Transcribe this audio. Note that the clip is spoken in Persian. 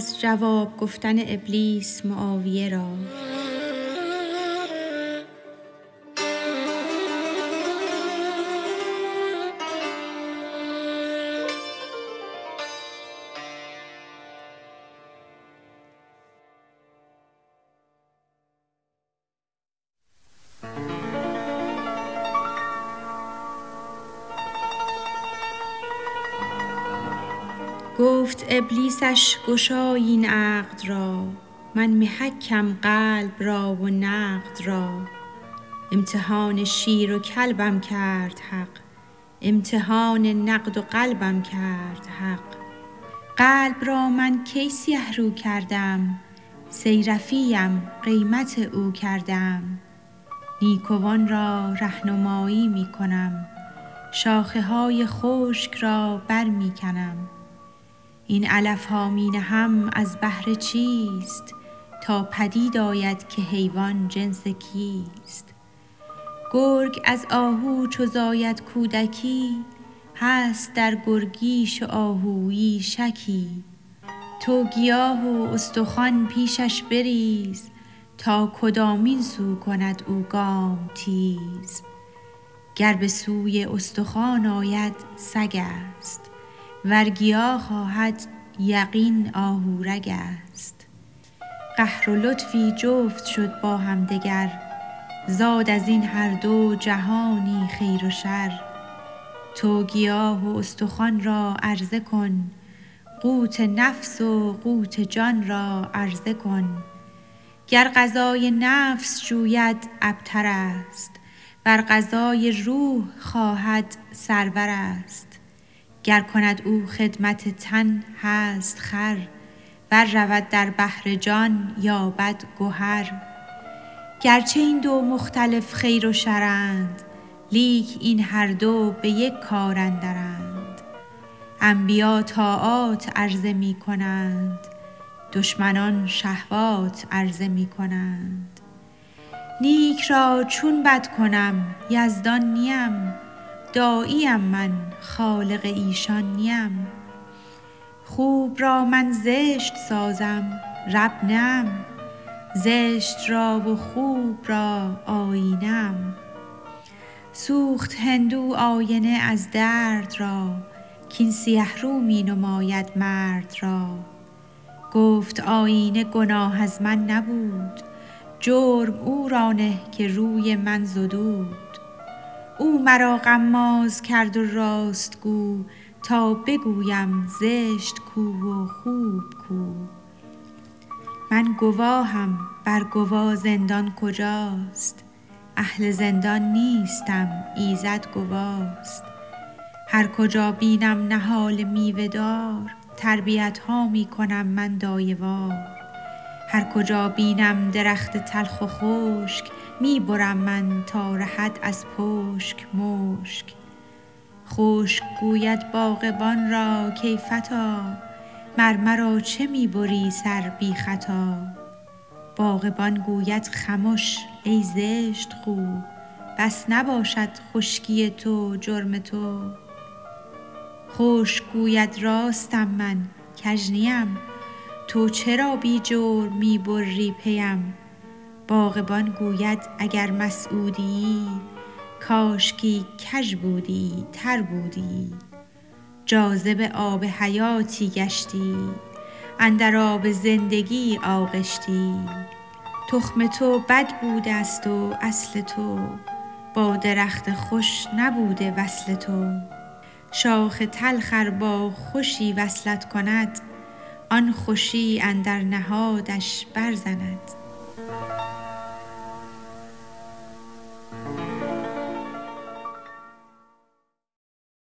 باز جواب گفتن ابلیس معاویه را. گفت ابلیسش گشای این عقد را. من محکم قلب را و نقد را. امتحان شیر و کلبم کرد حق. امتحان نقد و قلبم کرد حق. قلب را من کی سیه رو کردم؟ صیرفیم قیمت او کردم. نیکوان را رهنمایی می کنم. شاخه های خشک را بر می کنم. این علف ها می نهم از بهر چیست تا پدید آید که حیوان جنس کیست؟ گرگ از آهو چو زاید کودکی هست در گرگیش آهویی شکی. تو گیاه و استخوان پیشش بریز تا کدامین سو کند او گام تیز. گر به سوی استخوان آید سگ است. ور گیا خواهد یقین آهورگ است. قهر و لطفی جفت شد با همدگر زاد از این هر دو جهانی خیر و شر. تو گیاه و استخوان را عرضه کن قوت نفس و قوت جان را عرضه کن. گر غذای نفس جوید ابتر است ور غذای روح خواهد سرور است. گر کند او خدمت تن هست خر ور رود در بحر جان یابد گهر. گرچه این دو مختلف خیر و شرند لیک این هر دو به یک کار اندرند. انبیا طاعات عرضه می کنند دشمنان شهوات عرضه می کنند. نیک را چون بد کنم یزدان نیم. داعیم من خالق ایشان نیم. خوب را من زشت سازم رب نه ام زشت را و خوب را آیینه ام سوخت هندو آینه از درد را کاین سیه رو می نماید مرد را. گفت آیینه گناه از من نبود جرم او را نه که روی من زدود. او مرا غماز کرد و راست گو تا بگویم زشت کو و خوب کو. من گواهم بر گوا زندان کجاست اهل زندان نیستم ایزد گواست. هر کجا بینم نهال میوه دار تربیت ها می کنم من دایه وار هر کجا بینم درخت تلخ و خشک می برم من تا رهد از پشک مشک. خشک گوید باغبان را کای فتی مر مرا چه می بری سر بی خطا؟ باغبان گوید خمش ای زشت خو بس نباشد خشکی تو جرم تو. خشک گوید راستم من کژ نیم. تو چرا بی جرم می بری پیم؟ باغبان گوید اگر مسعودیی کاشکی کژ بودی تر بودی. جاذب آب حیاتی گشتی اندر آب زندگی آغشتی. تخم تو بد بوده ست و اصل تو با درخت خوش نبوده وصل تو. شاخ تلخ ار با خوشی وصلت کند آن خوشی اندر نهادش بر زند